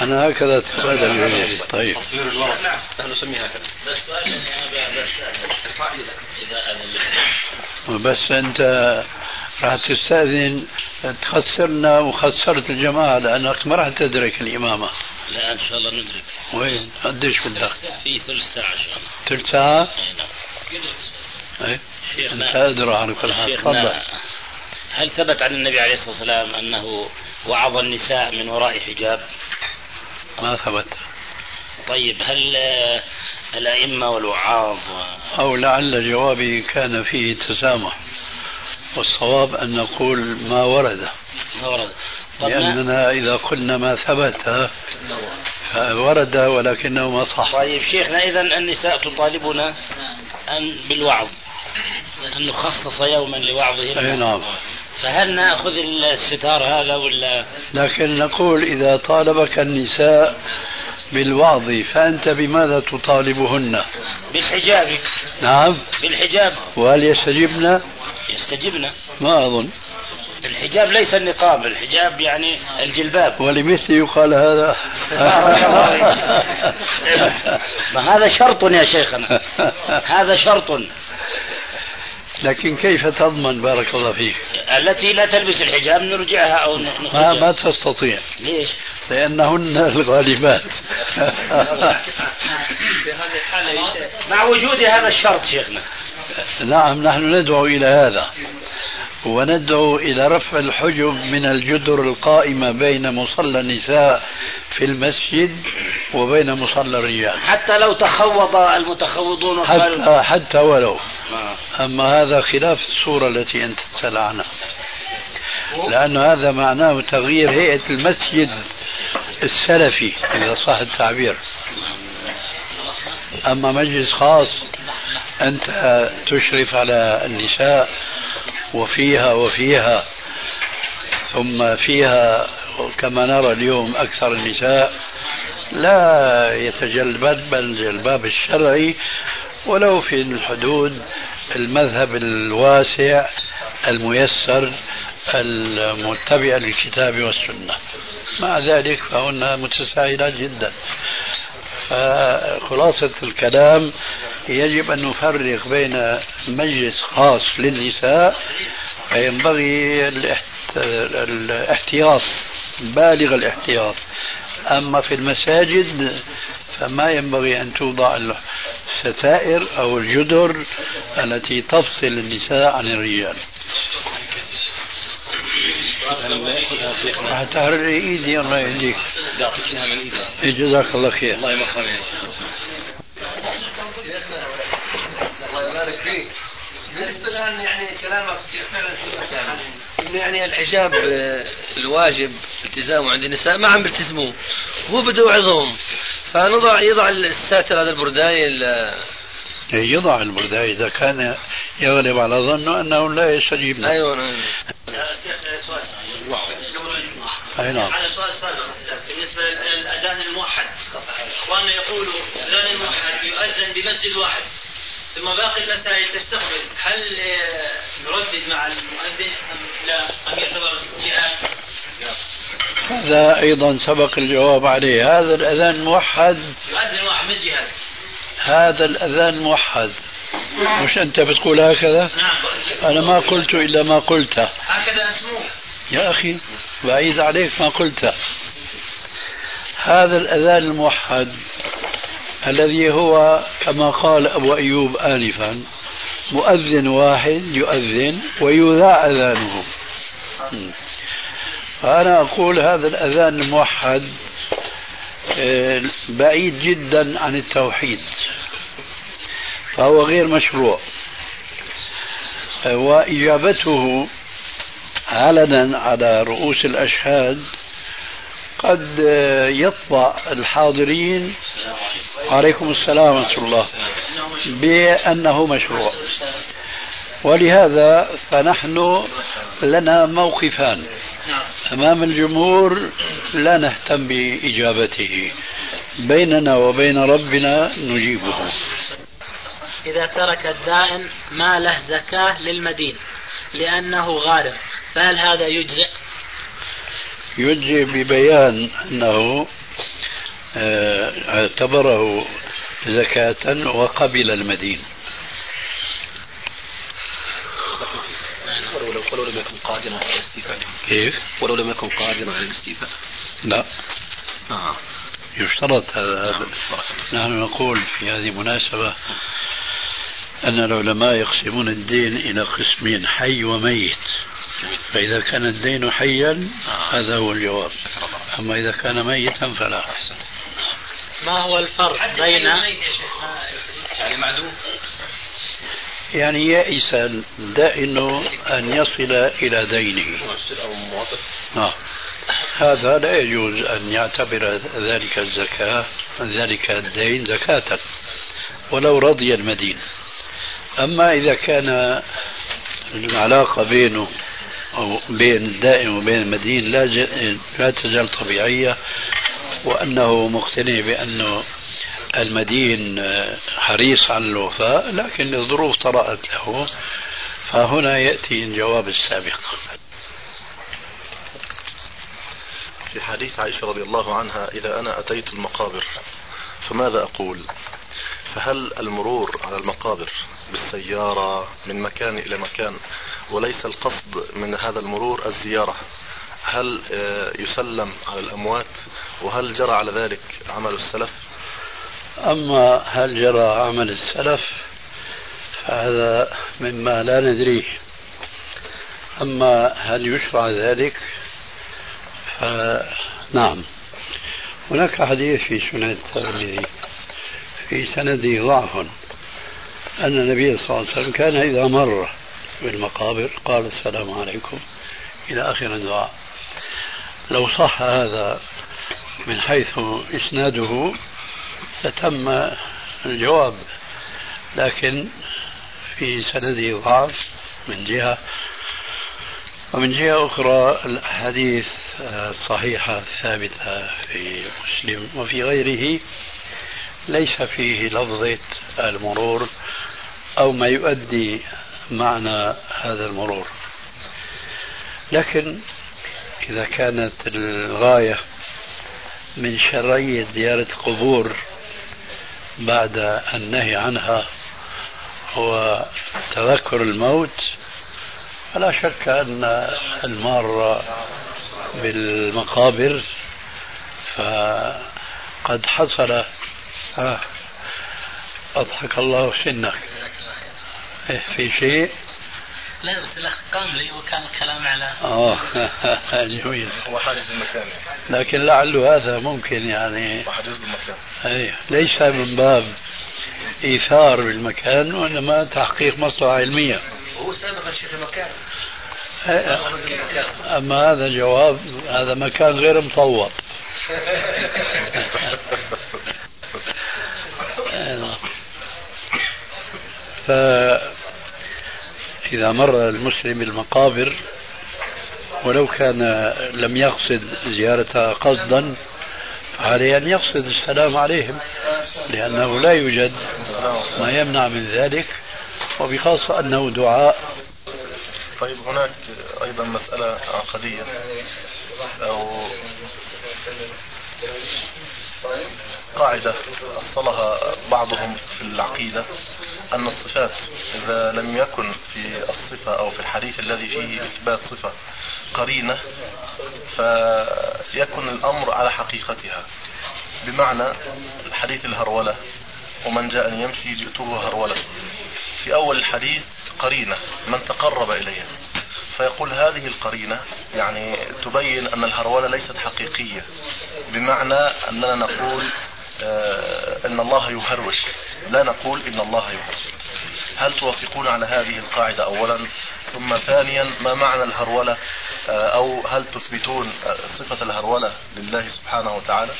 أنا هكذا أتبادر إليه. طيب. الورق نحن نسميها هكذا بس أنت راح تستأذن تخسرنا وخسرت الجماعة لأنك ما راح تدرك الإمامة. لا إن شاء الله ندرك. وين؟ قديش بدك في ثلث ساعة إن شاء الله. ثلث ساعة؟ أي نعم. أي. أنت أدرى على كل حال تفضل. هل ثبت عن النبي عليه الصلاة والسلام أنه وعظ النساء من وراء حجاب؟ ما ثبت. طيب هل الأئمة والوعاظ أو لعل جوابي كان فيه تسامح؟ والصواب أن نقول ما ورد. ما ورد. لأننا إذا قلنا ما ثبت ورد ولكنه ما صح. طيب شيخنا اذا النساء تطالبنا أن بالوعظ أن نخصص يوما أي لوعظهن نعم. فهل نأخذ الستار هذا ولا؟ لكن نقول إذا طالبك النساء بالوعظ فأنت بماذا تطالبهن؟ بالحجاب نعم. بالحجاب. وهل يستجبن؟ يستجبنا ما أظن. الحجاب ليس النقاب الحجاب يعني الجلباب. ولمثل يقال هذا. ما هذا شرط يا شيخنا. هذا شرط. لكن كيف تضمن؟ بارك الله فيك. التي لا تلبس الحجاب نرجعها أو ما, نخرجها. ما تستطيع. ليش؟ لأنهن الغالبات. مع وجود هذا الشرط شيخنا. نعم نحن ندعو إلى هذا. وندعو إلى رفع الحجب من الجدر القائمة بين مصلى النساء في المسجد وبين مصلى الرجال. حتى لو تخوض المتخوضون حتى حتى ولو. آه. أما هذا خلاف الصورة التي أنت تسأل عنها لأن هذا معناه تغيير هيئة المسجد السلفي إذا صح التعبير. أما مجلس خاص أنت تشرف على النساء وفيها وفيها ثم فيها كما نرى اليوم أكثر النساء لا يتجلبن بل الجلباب الشرعي ولو في الحدود المذهب الواسع الميسر المتبع للكتاب والسنة. مع ذلك فهن متساهلات جدا. فخلاصة الكلام يجب أن نفرق بين مجلس خاص للنساء فينبغي الاحت- الاحتياط بالغ الاحتياط. أما في المساجد فما ينبغي أن توضع الستائر أو الجدر التي تفصل النساء عن الرجال. تهرب ايدي الله يهديك يعطيك من ايدي جزاك الله خير. الله يمخرم يا شيخ الله يبارك فيك بالنسبة الان يعني كلامك يعني يعني الحجاب الواجب التزامه عند النساء ما عم بيلتزموه هو بده يوعظهم فنضع يضع الساتر هذا البرداي إيه، يضع البرداي إذا كان يغلب على ظنه انه لا يستجيب له أيوه نعم. أي نعم. على سؤال سابق بالنسبة للأذان الموحد. اخواننا يقولوا الأذان الموحد يؤذن بمسجد واحد ثم باقي المساجد تستقبل. هل آه، نردد مع المؤذن أم لا؟ أم يعتبر جهاد؟ هذا أيضا سبق الجواب عليه. هذا الأذان الموحد يؤذن واحد من جهاد هذا الأذان الموحد مش أنت بتقول هكذا؟ أنا ما قلت إلا ما قلته هكذا اسموه يا أخي بعيد عليك ما قلته هذا الأذان الموحد الذي هو كما قال أبو أيوب انفا مؤذن واحد يؤذن ويذاع أذانه. فانا أقول هذا الأذان الموحد بعيد جدا عن التوحيد فهو غير مشروع. وإجابته علنا على رؤوس الأشهاد قد يطبع الحاضرين. عليكم السلام ورحمة الله. بأنه مشروع. ولهذا فنحن لنا موقفان. أمام الجمهور لا نهتم بإجابته. بيننا وبين ربنا نجيبه. إذا ترك الدائن ما له زكاة للمدين لأنه غارم فهل هذا يجزئ؟ يجزي ببيان أنه آه، اعتبره زكاة وقبل المدين. ولو لم يكن قادرا على الاستيفاء. كيف؟ ولو لم يكن قادرا على الاستيفاء. لا. آه. يشترط هذا. نحن نقول في هذه المناسبة أن العلماء يقسمون الدين إلى قسمين حي وميت. فإذا كان الدين حيا هذا هو الجواب. أما إذا كان ميتا فلا. ما هو الفرق بين يعني معدوم. يعني يئس الدائن أن يصل إلى دينه آه. هذا لا يجوز أن يعتبر ذلك الزكاة ذلك الدين زكاة ولو رضي المدين أما إذا كان العلاقة بينه أو بين الدائن وبين المدين لا لا تزال طبيعية وأنه مقتنع بأنه المدين آه، حريص على الوفاء لكن الظروف طرأت له. فهنا يأتي الجواب السابق. في حديث عائشة رضي الله عنها إذا أنا أتيت المقابر فماذا أقول؟ فهل المرور على المقابر بالسيارة من مكان إلى مكان وليس القصد من هذا المرور الزيارة؟ هل آه، يسلم على الأموات؟ وهل جرى على ذلك عمل السلف؟ أما هل جرى عمل السلف فهذا مما لا ندريه أما هل يشرع ذلك فنعم. هناك حديث في سنة الترمذي في سنده ضعف أن النبي صلى الله عليه وسلم كان إذا مر بالمقابر قال السلام عليكم إلى آخر الدعاء. لو صح هذا من حيث إسناده لتم الجواب لكن في سنده ضعف من جهة ومن جهة أخرى الأحاديث الصحيحة الثابتة في مسلم وفي غيره ليس فيه لفظة المرور أو ما يؤدي معنى هذا المرور. لكن إذا كانت الغاية من شرعية زيارة القبور بعد النهي عنها هو تذكر الموت فلا شك أن المار بالمقابر فقد حصل. آه أضحك الله سنك. إيه في شيء؟ لا بس الأخ قام لي وكان الكلام على آه جميل. هو حاجز المكان. لكن لعل هذا ممكن يعني. وحاجز المكان. أي ليس من باب إيثار بالمكان وإنما تحقيق مصلحة علمية. هو سابقا شيخ المكان. أما هذا جواب هذا مكان غير مطوب. فإذا مر المسلم بالمقابر ولو كان لم يقصد زيارتها قصدا فعليه أن يقصد السلام عليهم لأنه لا يوجد ما يمنع من ذلك وبخاصة أنه دعاء. طيب هناك أيضا مسألة عقدية أو قاعدة أصلها بعضهم في العقيدة. أن الصفات إذا لم يكن في الصفة أو في الحديث الذي فيه إثبات صفة قرينة فيكن الأمر على حقيقتها. بمعنى حديث الهرولة ومن جاءني يمشي جئته هرولة. في أول الحديث قرينة من تقرب إليها. فيقول هذه القرينة يعني تبين أن الهرولة ليست حقيقية. بمعنى أننا نقول آه أن الله يهرول لا نقول إن الله يهرول هل توافقون على هذه القاعدة أولا؟ ثم ثانيا ما معنى الهرولة؟ آه أو هل تثبتون صفة الهرولة لله سبحانه وتعالى؟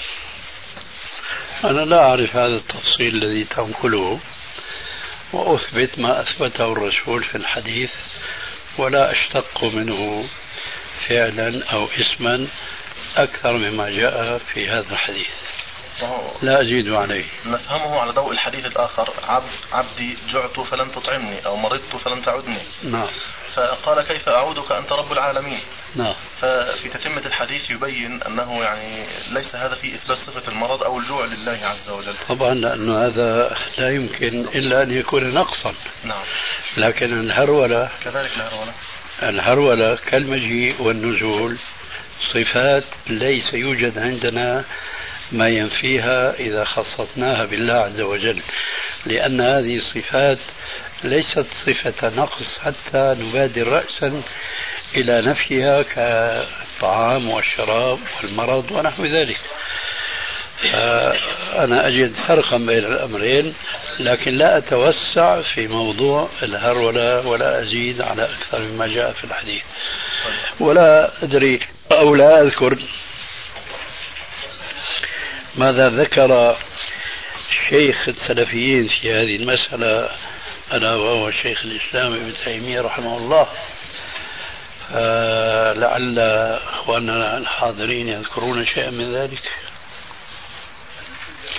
أنا لا أعرف هذا التفصيل الذي تنقله وأثبت ما أثبته الرسول في الحديث ولا أشتق منه فعلا أو اسما أكثر مما جاء في هذا الحديث. لا أزيد عليه. نفهمه على ضوء الحديث الآخر. عبد عبدي جعت فلن تطعمني أو مرضت فلن تعدني. نعم. فقال كيف أعودك أنت رب العالمين؟ نعم. ففي تتمة الحديث يبين أنه يعني ليس هذا في إثبات صفة المرض أو الجوع لله عز وجل. طبعا لأن هذا لا يمكن إلا أن يكون نقصا. نعم. لكن الهرولة كذلك الهرولة. الهرولة كالمجيء والنزول صفات ليس يوجد عندنا ما ينفيها إذا خصصناها بالله عز وجل. لأن هذه الصفات ليست صفة نقص حتى نبادر رأسا إلى نفيها كالطعام والشراب والمرض ونحو ذلك. أنا أجد فرقا بين الأمرين لكن لا أتوسع في موضوع الهرولة ولا أزيد على أكثر مما جاء في الحديث. ولا أدري أو لا أذكر ماذا ذكر شيخ السلفيين في هذه المسألة ألا وهو شيخ الإسلام ابن تيمية رحمه الله. لعل أخواننا الحاضرين يذكرون شيئا من ذلك.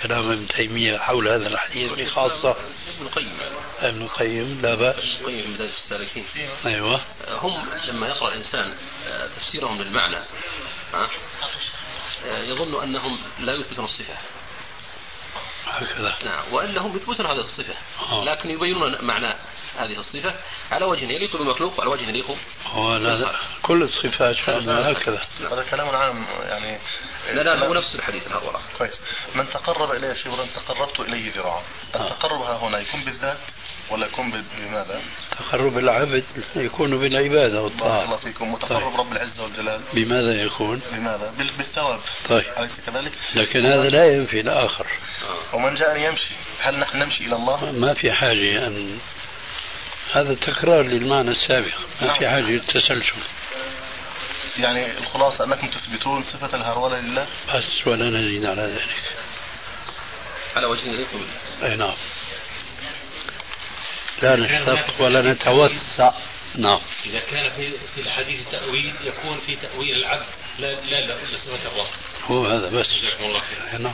كلام ابن تيمية حول هذا الحديث بخاصة ابن القيم. ابن القيم لا بأس. ابن القيم من مدارس السالكين أيوة. هم لما يقرأ الإنسان تفسيرهم للمعنى ها؟ يظن أنهم لا يثبتون الصفة. هكذا. نعم وإلا هم يثبتون هذه الصفة. لكن يبينون معنى هذه الصفة على وجه يليق بالمخلوق وعلى وجه يليق هو لا لا كل الصفات هكذا. هذا كلام عام يعني لا لا هو نفس الحديث الأول كويس. من تقرب الي شبرا تقربت إليه ذراعا. التقرب ها هنا يكون بالذات ولا يكون بماذا؟ تقرب العبد يكون بالعبادة بارك والطاعة الله فيكم. وتقرب رب العزة والجلال. بماذا يكون؟ بماذا؟ بال- بالثواب. طيب. أليس كذلك؟ لكن هذا لا ينفي الآخر. ومن جاءني يمشي هل نحن نمشي إلى الله؟ ما في حاجة أن هذا تكرار للمعنى السابق ما في حاجة للتسلسل. يعني الخلاصة أنكم تثبتون صفة الهرولة لله؟ بس ولا نزيد على ذلك. على وجه يليق أي نعم. لا نشتق ولا نتوسع. نعم. إذا كان في في الحديث تأويل يكون في تأويل العبد لا لا لا لصفة الرب. هو هذا بس. جزاكم الله خير نعم.